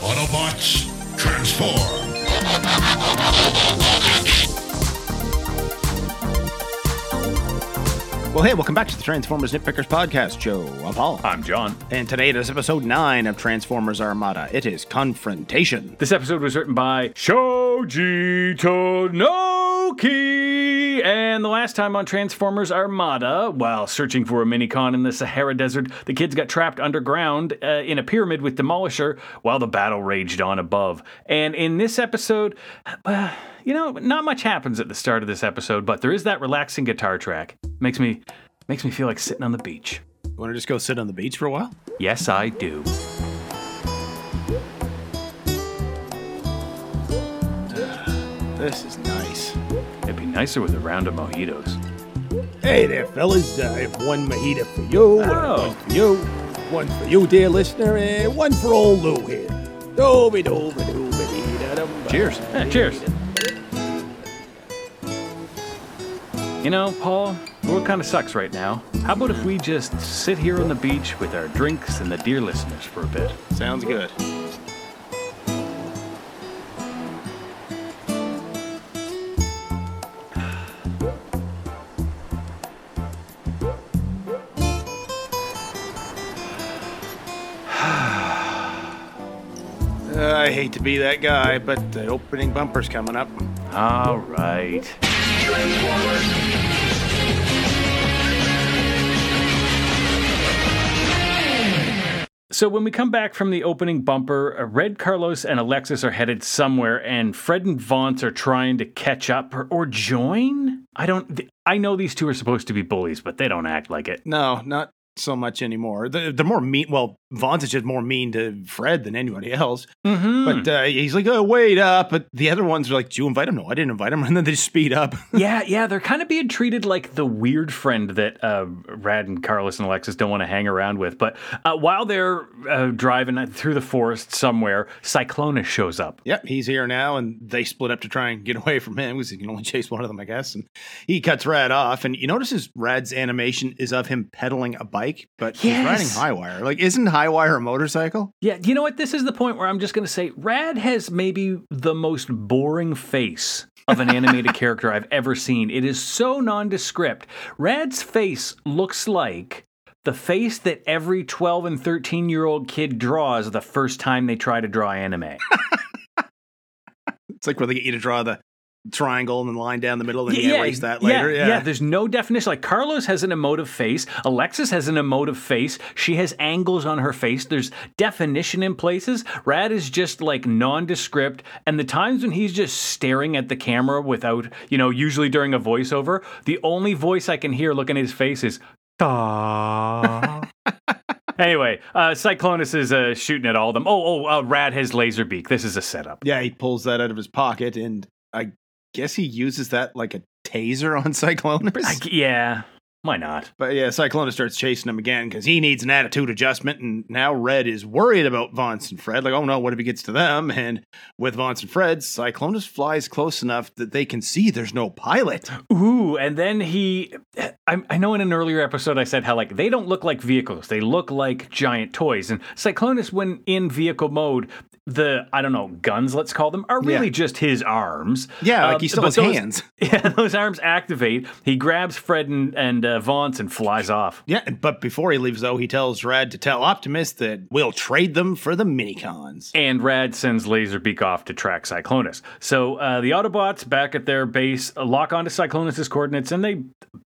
Autobots, transform! Well, hey, welcome back to the Transformers Nitpickers Podcast Show. I'm Paul. I'm John. And today it is episode 9 of Transformers Armada. It is Confrontation. This episode was written by Shoji Tonoki. And the last time on Transformers Armada, while searching for a minicon in the Sahara Desert, the kids got trapped underground uh, in a pyramid with Demolisher while the battle raged on above. And in this episode, uh, you know, not much happens at the start of this episode, but there is that relaxing guitar track. Makes me makes me feel like sitting on the beach. You want to just go sit on the beach for a while? Yes, I do. This is nice. It'd be nicer with a round of mojitos. Hey there, fellas. Uh, I have one mojito for you, and Oh. one for you, one for you, dear listener, and one for old Lou here. Dooby dooby dooby dee da dum ba. Cheers. Yeah, cheers. You know, Paul, the world kind of sucks right now. How about if we just sit here on the beach with our drinks and the dear listeners for a bit? Sounds good. Hate to be that guy, but the opening bumper's coming up. All right. So when we come back from the opening bumper, uh, Red, Carlos, and Alexis are headed somewhere, and Fred and Vance are trying to catch up or, or join. I don't. I know these two are supposed to be bullies, but they don't act like it. No, not so much anymore. They're, they're more mean. Well, Vaughn's is just more mean to Fred than anybody else. Mm-hmm. But uh, he's like, oh, wait up. But the other ones are like, did you invite him? No, I didn't invite him. And then they just speed up. yeah, yeah, they're kind of being treated like the weird friend that uh, Rad and Carlos and Alexis don't want to hang around with. But uh, while they're uh, driving through the forest somewhere, Cyclonus shows up. yep, he's here now. And they split up to try and get away from him because he can only chase one of them, I guess. And he cuts Rad off. And you notice his Rad's animation is of him pedaling a bike, but he's riding Yes. Highwire. Like, isn't Highwire a motorcycle? Yeah, you know what? This is the point where I'm just going to say Rad has maybe the most boring face of an animated character I've ever seen. It is so nondescript. Rad's face looks like the face that every 12 and 13 year old kid draws the first time they try to draw anime. It's like where they get you to draw the triangle and then line down the middle and then you erase that later. Yeah, yeah, there's no definition. Like Carlos has an emotive face. Alexis has an emotive face. She has angles on her face. There's definition in places. Rad is just like nondescript. And the times when he's just staring at the camera without, you know, usually during a voiceover, the only voice I can hear looking at his face is "Da." Anyway, uh, Cyclonus is uh, shooting at all of them. Oh, oh, uh, Rad has Laserbeak. This is a setup. Yeah, he pulls that out of his pocket, and I guess he uses that like a taser on Cyclonus. I- yeah, why not? but yeah, Cyclonus starts chasing him again because he needs an attitude adjustment, and now Red is worried about Vance and Fred. Like, oh no, what if he gets to them? And with Vance and Fred, Cyclonus flies close enough that they can see there's no pilot. Ooh, and then he. I, I know in an earlier episode I said how, like, they don't look like vehicles. They look like giant toys. And Cyclonus, when in vehicle mode, the, I don't know, guns, let's call them, are really Yeah. just his arms. Yeah, like Um, he still has those- hands. Yeah, those arms activate. He grabs Fred and, and uh, Vance and flies off. Yeah, but before he leaves, though, he tells Rad to tell Optimus that we'll trade them for the minicons. And Rad sends Laserbeak off to track Cyclonus. So uh, the Autobots back at their base uh, lock onto Cyclonus's coordinates and they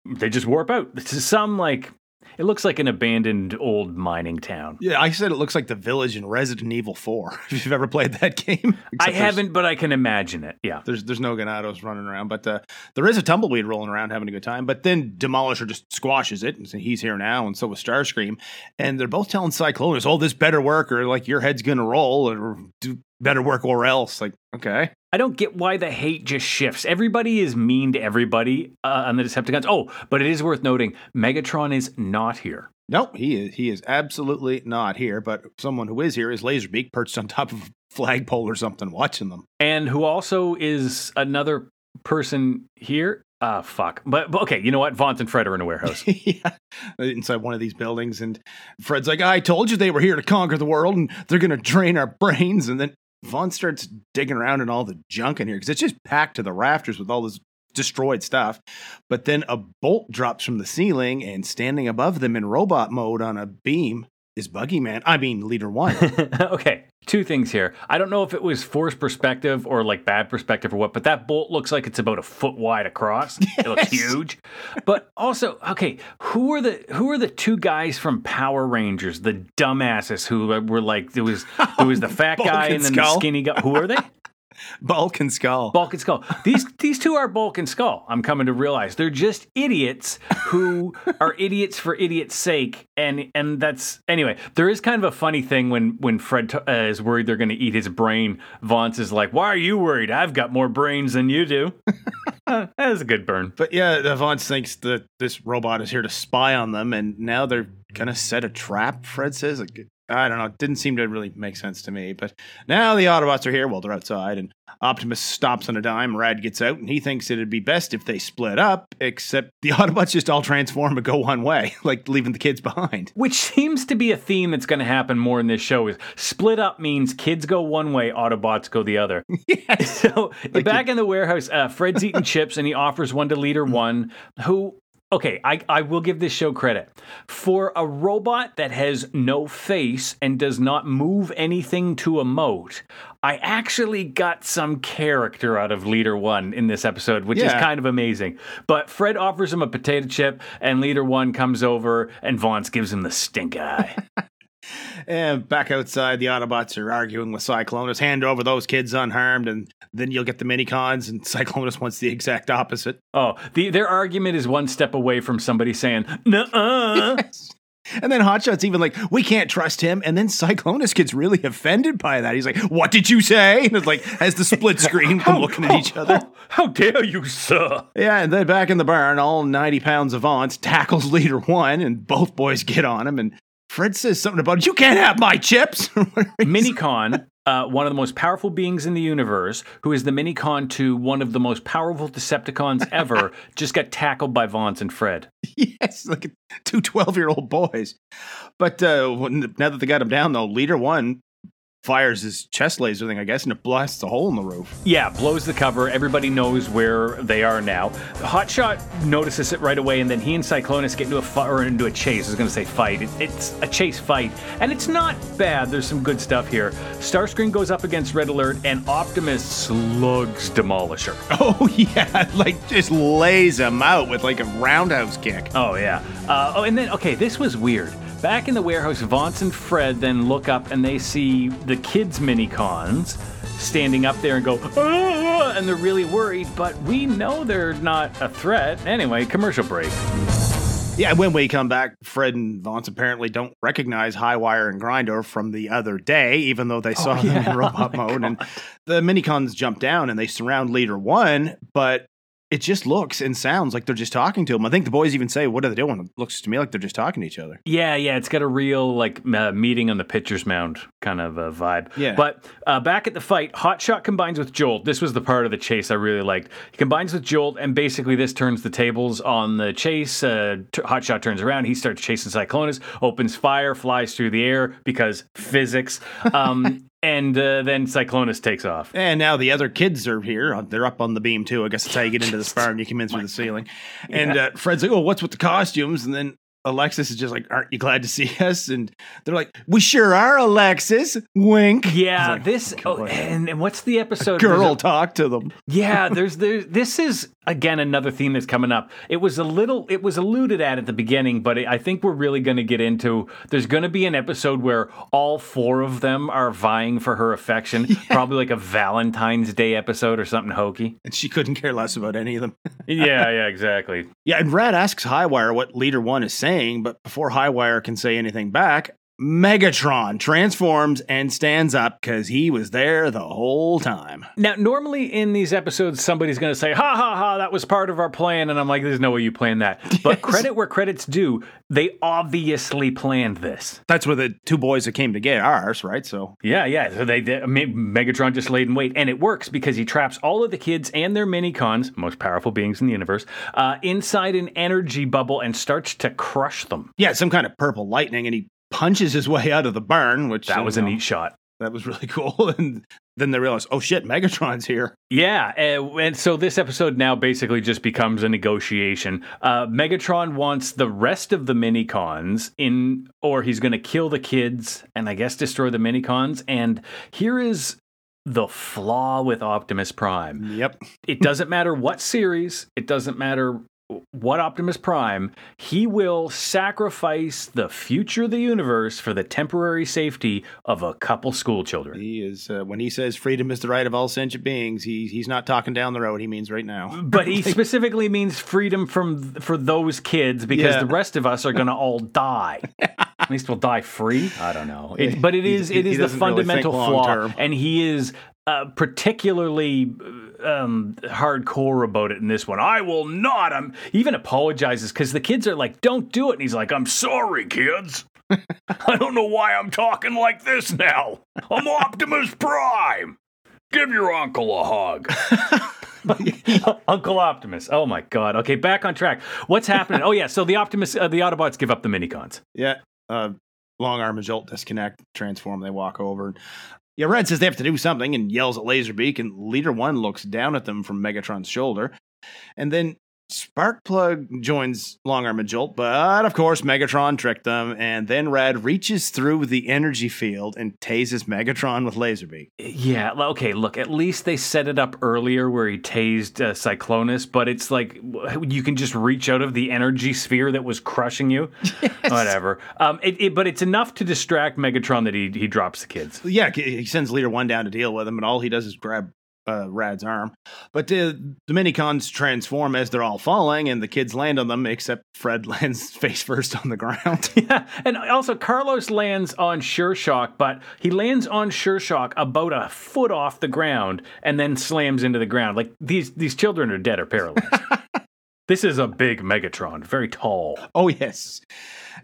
they just warp out to some like it looks like an abandoned old mining town. Yeah, I said it looks like the village in Resident Evil 4. If you've ever played that game, I haven't, but I can imagine it. Yeah. There's there's no Ganados running around, but uh, there is a tumbleweed rolling around having a good time. But then Demolisher just squashes it, and so he's here now, and so is Starscream, and they're both telling Cyclonus, "Oh, this better work, or like your head's gonna roll, or do better work, or else." Like, okay, I don't get why the hate just shifts. Everybody is mean to everybody uh, on the Decepticons. Oh, but it is worth noting Megatron is not here. no, he is he is absolutely not here. But someone who is here is Laserbeak, perched on top of a flagpole or something, watching them. And who also is another person here Ah, fuck. But, but okay, you know what? Vaunt and Fred are in a warehouse. yeah, inside one of these buildings, and Fred's like, "I told you they were here to conquer the world, and they're gonna drain our brains." And then Vaughn starts digging around in all the junk in here because it's just packed to the rafters with all this destroyed stuff. But then a bolt drops from the ceiling, and standing above them in robot mode on a beam is Buggy Man. I mean, Leader One. okay, two things here. I don't know if it was forced perspective or like bad perspective or what, but that bolt looks like it's about a foot wide across. It looks huge. But also, okay, who are the who are the two guys from Power Rangers, the dumbasses who were like there was there was the fat guy and and then the skinny guy. Who are they? Bulk and Skull. Bulk and Skull. These these two are Bulk and Skull. I'm coming to realize they're just idiots who are idiots for idiots' sake, and and that's anyway. There is kind of a funny thing when when Fred uh, is worried they're going to eat his brain. Vance is like, "Why are you worried? I've got more brains than you do." That is a good burn. But yeah, Avance thinks that this robot is here to spy on them, and now they're gonna set a trap. Fred says, I don't know, it didn't seem to really make sense to me. But now the Autobots are here. Well, they're outside, and Optimus stops on a dime. Rad gets out, and he thinks it'd be best if they split up. Except the Autobots just all transform and go one way, like leaving the kids behind. Which seems to be a theme that's going to happen more in this show. Is split up means kids go one way, Autobots go the other. Yes. So back in the warehouse, uh, Fred's eating chips and he offers one to Leader One, who. Okay, I, I will give this show credit. For a robot that has no face and does not move anything to emote, I actually got some character out of Leader One in this episode, which is kind of amazing. But Fred offers him a potato chip, and Leader One comes over, and Vance gives him the stink eye. And back outside, the Autobots are arguing with Cyclonus. Hand over those kids unharmed, and then you'll get the minicons. And Cyclonus wants the exact opposite. oh, the, their argument is one step away from somebody saying, "Nuh-uh." And then Hotshot's even like, we can't trust him. And then Cyclonus gets really offended by that. He's like, what did you say? And it's like, has the split screen them looking at each other. Oh, how dare you, sir? Yeah, and then back in the barn, all 90 pounds of Aunts tackles leader one, and both boys get on him. And Fred says something about, you can't have my chips. Minicon, uh, one of the most powerful beings in the universe, who is the Minicon to one of the most powerful Decepticons ever, just got tackled by Vance and Fred. yes, like two 12 year old boys. But uh, now that they got him down, though, leader one fires his chest laser thing, I guess, and it blasts a hole in the roof. Yeah, blows the cover. Everybody knows where they are now. Hotshot notices it right away, and then he and Cyclonus get into a fi- or into a chase. I was going to say fight. It, it's a chase fight, and it's not bad. There's some good stuff here. Starscream goes up against Red Alert, and Optimus slugs Demolisher. Oh, yeah, like just lays him out with like a roundhouse kick. Oh yeah. Uh, oh, and then okay, this was weird. Back in the warehouse, Vance and Fred then look up and they see the kids' mini cons standing up there and go, "Ah," and they're really worried. But we know they're not a threat. Anyway, commercial break. Yeah, when we come back, Fred and Vance apparently don't recognize Highwire and Grinder from the other day, even though they saw them yeah. in robot Oh mode. And the minicons jump down and they surround Leader One, but it just looks and sounds like they're just talking to him. I think the boys even say, "What are they doing?" It looks to me like they're just talking to each other. Yeah, yeah, it's got a real like uh, meeting on the pitcher's mound kind of a vibe. Yeah. But uh, back at the fight, Hotshot combines with Jolt. This was the part of the chase I really liked. He combines with Jolt, and basically this turns the tables on the chase. Uh, t- Hotshot turns around, he starts chasing Cyclonus, opens fire, flies through the air because physics. Um, and uh, then Cyclonus takes off. And now the other kids are here. Uh, They're up on the beam too. I guess that's how you get into the this barn. You come in through the ceiling. And uh, Fred's like, "Oh, what's with the costumes?" And then Alexis is just like, "Aren't you glad to see us?" And they're like, "We sure are, Alexis." Wink. Yeah, like, this. Oh, and, and what's the episode? A- Girl, talk to them. Yeah, there's there. This is again another theme that's coming up. It was a little, it was alluded at at the beginning, but I think we're really going to get into. There's going to be an episode where all four of them are vying for her affection, probably like a Valentine's Day episode or something hokey. And she couldn't care less about any of them. yeah, yeah, exactly. Yeah, and Rad asks Highwire what Leader One is saying, but before Highwire can say anything back, Megatron transforms and stands up because he was there the whole time. Now, normally in these episodes, somebody's going to say, ha ha ha, that was part of our plan. And I'm like, there's no way you planned that. But credit where credit's due, they obviously planned this. That's where the two boys that came to get ours, right? So Yeah, yeah. So they, they Megatron just laid in wait, and it works because he traps all of the kids and their minicons, most powerful beings in the universe, uh, inside an energy bubble and starts to crush them. yeah, some kind of purple lightning, and he punches his way out of the barn, which That was a neat shot. That was really cool. And then they realize, oh shit, Megatron's here. Yeah, uh, and so this episode now basically just becomes a negotiation. Uh, Megatron wants the rest of the minicons in, or he's going to kill the kids and I guess destroy the minicons. And here is the flaw with Optimus Prime. Yep. It doesn't matter what series, it doesn't matter what Optimus Prime, he will sacrifice the future of the universe for the temporary safety of a couple school children. He is uh, when he says freedom is the right of all sentient beings. He he's not talking down the road. He means right now. But he specifically means freedom from for those kids because Yeah. the rest of us are going to all die. At least we'll die free. I don't know. It, but it is he- it is the doesn't really fundamental flaw, and he is uh, particularly um, hardcore about it in this one. I will not. I'm even apologizes because the kids are like, "Don't do it," and he's like, "I'm sorry, kids." I don't know why I'm talking like this now. I'm Optimus Prime. Give your uncle a hug. Uncle Optimus. Oh my God. Okay, back on track. What's happening? oh yeah. So the Optimus, uh, the Autobots give up the minicons. Yeah. Uh, long arm and jolt disconnect, transform. They walk over. Yeah, Red says they have to do something and yells at Laserbeak, and Leader One looks down at them from Megatron's shoulder, and then Sparkplug joins Long Arm and Jolt, but of course Megatron tricked them, and then Red reaches through the energy field and tases Megatron with Laserbeak. Yeah. Okay. Look. At least they set it up earlier where he tased uh, Cyclonus, but it's like you can just reach out of the energy sphere that was crushing you. Whatever. Um. It, it, but it's enough to distract Megatron that he he drops the kids. Yeah, he he sends Leader One down to deal with him, and all he does is grab uh, Rad's arm. But the, the minicons transform as they're all falling, and the kids land on them, except Fred lands face first on the ground. Yeah, and also Carlos lands on Sureshock, but he lands on Sureshock about a foot off the ground and then slams into the ground. Like these these children are dead or paralyzed. This is a big Megatron, very tall. oh, yes.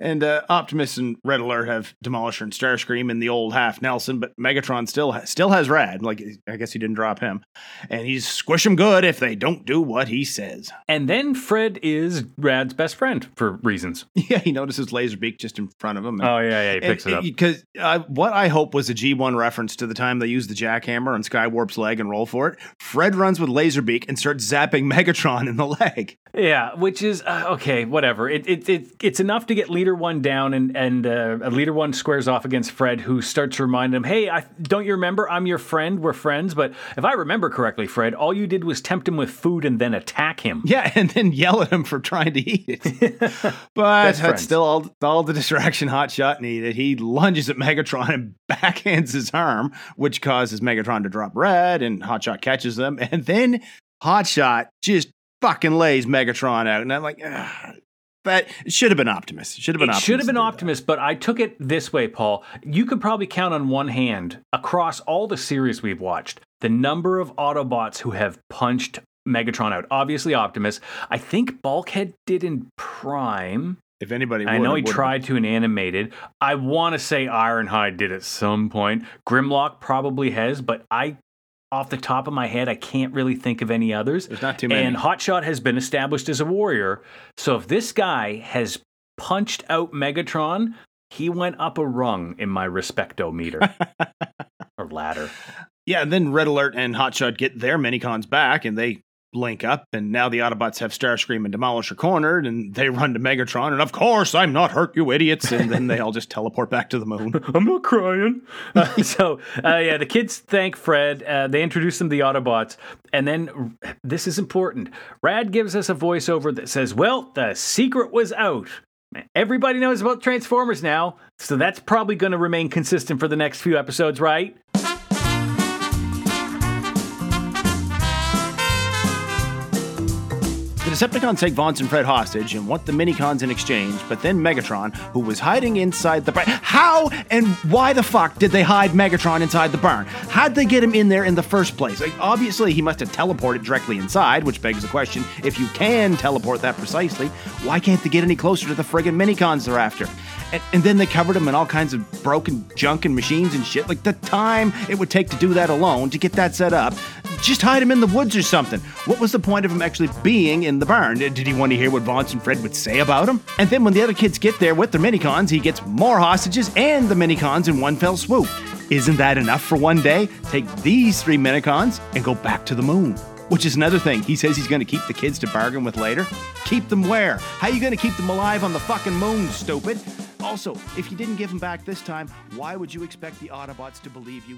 And uh, Optimus and Red Alert have Demolisher and Starscream in the old half Nelson, but Megatron still ha- still has Rad. Like I guess he didn't drop him, and he's squish 'em good if they don't do what he says. And then Fred is Rad's best friend for reasons. Yeah, he notices Laserbeak just in front of him. and- Oh yeah, yeah, he picks it up. Because uh, what I hope was a G1 reference to the time they used the jackhammer on Skywarp's leg and roll for it. Fred runs with Laserbeak and starts zapping Megatron in the leg. Yeah, which is uh, okay, whatever. It, it it it's enough to get leader one down, and and uh, leader one squares off against Fred, who starts to remind him, "Hey, I, don't you remember? I'm your friend. We're friends." But if I remember correctly, Fred, all you did was tempt him with food and then attack him. Yeah, and then yell at him for trying to eat it. but that's still all, all the distraction Hot Shot needed. He lunges at Megatron and backhands his arm, which causes Megatron to drop red, and Hot Shot catches them. And then Hot Shot just fucking lays Megatron out. And I'm like, "Ah, that it should have been Optimus. It should have been It Optimus. should have been that. Optimus, but I took it this way, Paul. You could probably count on one hand across all the series we've watched the number of Autobots who have punched Megatron out. Obviously, Optimus. I think Bulkhead did in Prime. If anybody would, I know he tried to in animated. I want to say Ironhide did at some point. Grimlock probably has, but I, off the top of my head, I can't really think of any others. There's not too many. And Hotshot has been established as a warrior. So if this guy has punched out Megatron, he went up a rung in my respecto meter or ladder. Yeah, and then Red Alert and Hotshot get their minicons back and they link up, and now the Autobots have Starscream and Demolisher cornered, and they run to Megatron, and of course, I'm not hurt, you idiots. And then they all just teleport back to the moon. I'm not crying. Uh, so, uh, yeah, the kids thank Fred. Uh, they introduce them to the Autobots. And then, this is important. Rad gives us a voiceover that says, Well, the secret was out. Everybody knows about Transformers now. So that's probably going to remain consistent for the next few episodes, right? Decepticons take Vance and Fred hostage and want the Minicons in exchange, but then Megatron, who was hiding inside the barn. How and why the fuck did they hide Megatron inside the barn? How'd they get him in there in the first place? Like, obviously, he must have teleported directly inside, which begs the question if you can teleport that precisely, why can't they get any closer to the friggin' Minicons they're after? And, and then they covered him in all kinds of broken junk and machines and shit. Like the time it would take to do that alone, to get that set up, just hide him in the woods or something. What was the point of him actually being in the barn? Did he want to hear what Vance and Fred would say about him? And then when the other kids get there with their minicons, he gets more hostages and the minicons in one fell swoop. Isn't that enough for one day? Take these three minicons and go back to the moon. Which is another thing. He says he's going to keep the kids to bargain with later. Keep them where? How are you going to keep them alive on the fucking moon, stupid? Also, if you didn't give them back this time, why would you expect the Autobots to believe you?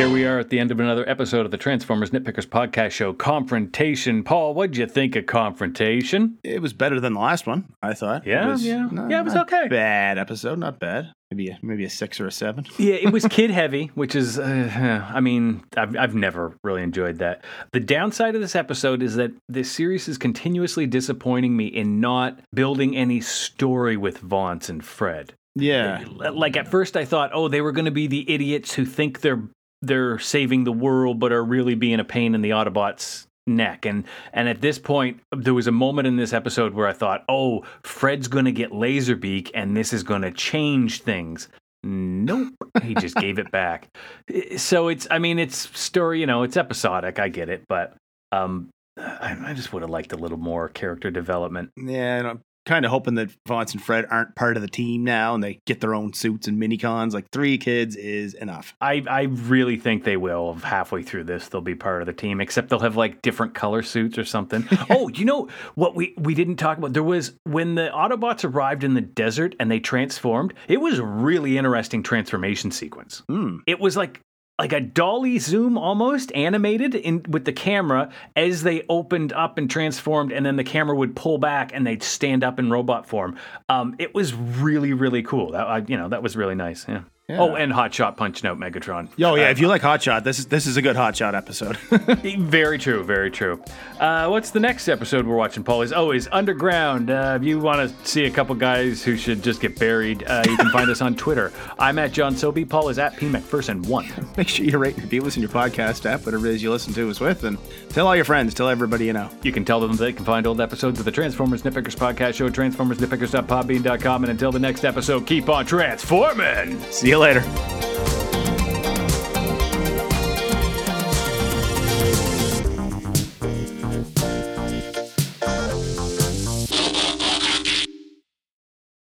Here we are at the end of another episode of the Transformers Nitpickers podcast show, Confrontation. Paul, what'd you think of Confrontation? It was better than the last one, I thought. Yeah, was, yeah. no, Yeah, it was okay. Bad episode, not bad. Maybe a, maybe a six or a seven. Yeah, it was kid heavy, which is, uh, I mean, I've, I've never really enjoyed that. The downside of this episode is that this series is continuously disappointing me in not building any story with Vance and Fred. Yeah. Like at first, I thought, oh, they were going to be the idiots who think they're they're saving the world, but are really being a pain in the Autobots' neck. And and at this point, there was a moment in this episode where I thought, oh, Fred's going to get Laserbeak, and this is going to change things. Nope, he just gave it back. So it's, I mean, it's story, you know, it's episodic. I get it, but um, I, I just would have liked a little more character development. Yeah, kind of hoping that Vance and Fred aren't part of the team now and they get their own suits and minicons. Like three kids is enough. I, I really think they will. Halfway through this, they'll be part of the team, except they'll have like different color suits or something. oh, you know what we, we didn't talk about? There was when the Autobots arrived in the desert and they transformed, it was a really interesting transformation sequence. Hmm. It was like like a dolly zoom almost animated in with the camera as they opened up and transformed and then the camera would pull back and they'd stand up in robot form um, it was really really cool that I, you know that was really nice yeah. Oh and hotshot punching out megatron. Yo, yeah, if you like Hot Shot, this is this is a good Hot Shot episode. very true very true. Uh, what's the next episode we're watching paul? Is always underground. Uh, if you want to see a couple guys who should just get buried uh, you can find us on twitter. I'm at john sobe paul is at p mcpherson one. Make sure you rate and review us in your podcast app, whatever it is you listen to us with, and tell all your friends, tell everybody you know. You can tell them they can find old episodes of the Transformers Nitpickers podcast show at transformersnitpickers.podbean.com. And until the next episode, keep on transforming! See you later.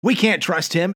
We can't trust him.